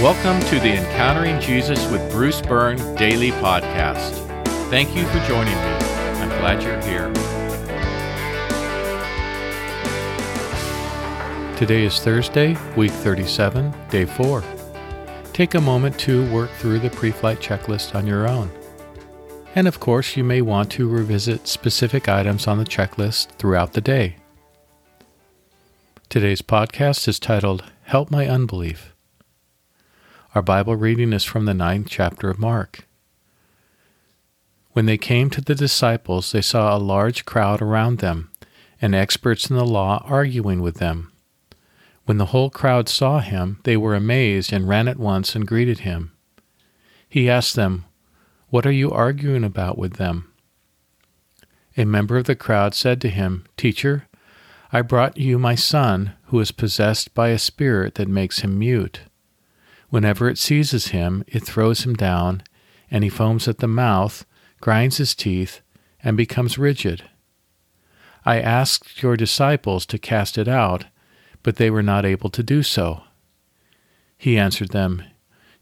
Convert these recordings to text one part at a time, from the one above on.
Welcome to the Encountering Jesus with Bruce Byrne daily podcast. Thank you for joining me. I'm glad you're here. Today is Thursday, week 37, day 4. Take a moment to work through the pre flight checklist on your own. And of course, you may want to revisit specific items on the checklist throughout the day. Today's podcast is titled Help My Unbelief. Our Bible reading is from the ninth chapter of Mark. When they came to the disciples, they saw a large crowd around them, and experts in the law arguing with them. When the whole crowd saw him, they were amazed and ran at once and greeted him. He asked them, What are you arguing about with them? A member of the crowd said to him, Teacher, I brought you my son, who is possessed by a spirit that makes him mute. Whenever it seizes him, it throws him down, and he foams at the mouth, grinds his teeth, and becomes rigid. I asked your disciples to cast it out, but they were not able to do so. He answered them,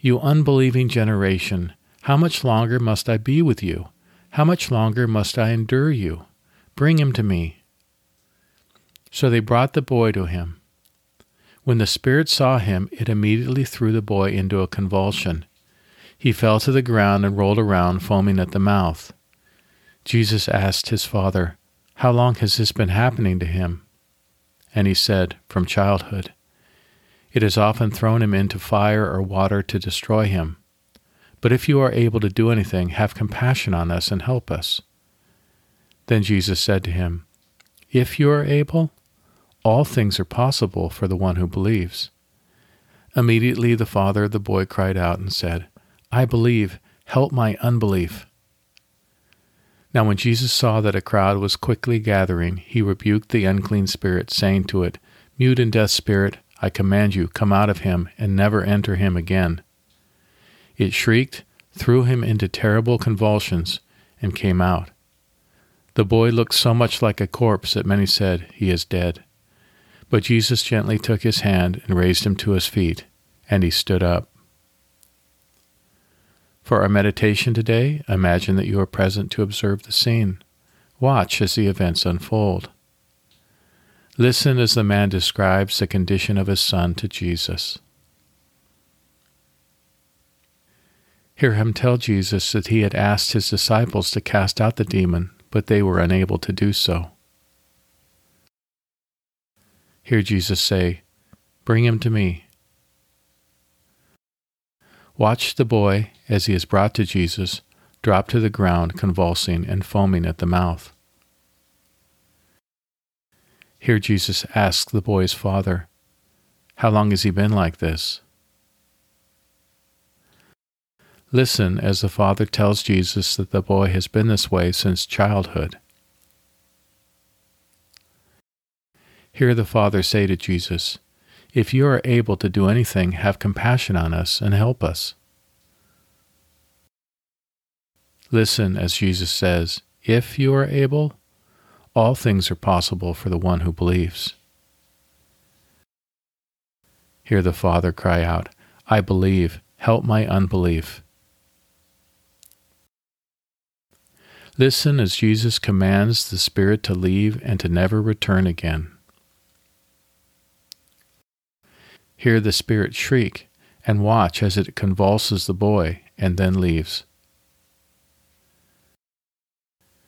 You unbelieving generation, how much longer must I be with you? How much longer must I endure you? Bring him to me. So they brought the boy to him. When the spirit saw him, it immediately threw the boy into a convulsion. He fell to the ground and rolled around, foaming at the mouth. Jesus asked his father, How long has this been happening to him? And he said, From childhood. It has often thrown him into fire or water to destroy him. But if you are able to do anything, have compassion on us and help us. Then Jesus said to him, If you are able, all things are possible for the one who believes. Immediately the father of the boy cried out and said, I believe, help my unbelief. Now when Jesus saw that a crowd was quickly gathering, he rebuked the unclean spirit, saying to it, Mute and deaf spirit, I command you, come out of him, and never enter him again. It shrieked, threw him into terrible convulsions, and came out. The boy looked so much like a corpse that many said, He is dead. But Jesus gently took his hand and raised him to his feet, and he stood up. For our meditation today, imagine that you are present to observe the scene. Watch as the events unfold. Listen as the man describes the condition of his son to Jesus. Hear him tell Jesus that he had asked his disciples to cast out the demon, but they were unable to do so. Hear Jesus say, Bring him to me. Watch the boy, as he is brought to Jesus, drop to the ground, convulsing and foaming at the mouth. Here Jesus asks the boy's father, How long has he been like this? Listen as the father tells Jesus that the boy has been this way since childhood. Hear the father say to Jesus, if you are able to do anything, have compassion on us and help us. Listen as Jesus says, If you are able, all things are possible for the one who believes. Hear the Father cry out, I believe, help my unbelief. Listen as Jesus commands the Spirit to leave and to never return again. Hear the spirit shriek, and watch as it convulses the boy and then leaves.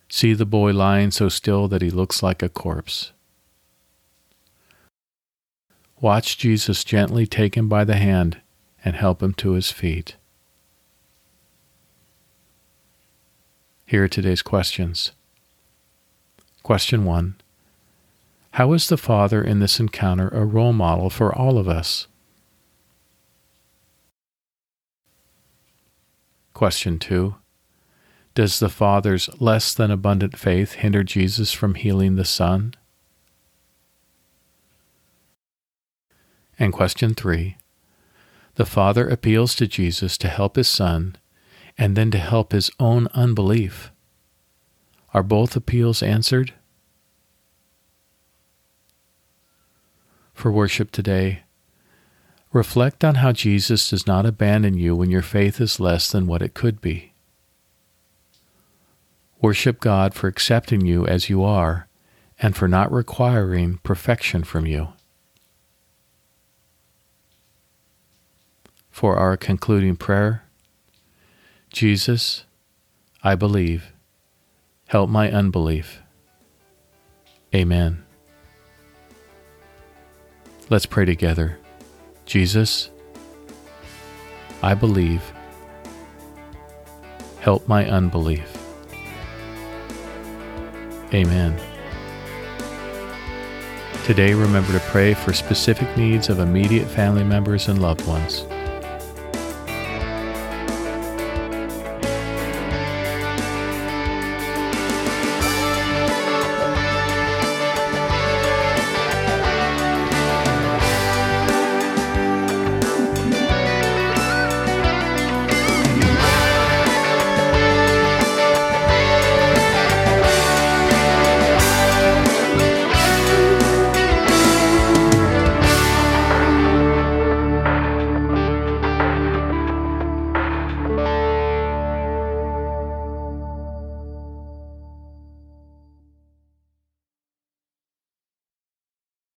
See the boy lying so still that he looks like a corpse. Watch Jesus gently take him by the hand and help him to his feet. Here are today's questions. Question 1 how is the Father in this encounter a role model for all of us? Question 2. Does the Father's less than abundant faith hinder Jesus from healing the son? And question 3. The Father appeals to Jesus to help his Son and then to help his own unbelief. Are both appeals answered? For worship today, Reflect on how Jesus does not abandon you when your faith is less than what it could be. Worship God for accepting you as you are and for not requiring perfection from you. For our concluding prayer, Jesus, I believe. Help my unbelief. Amen. Let's pray together. Jesus, I believe. Help my unbelief. Amen. Today, remember to pray for specific needs of immediate family members and loved ones.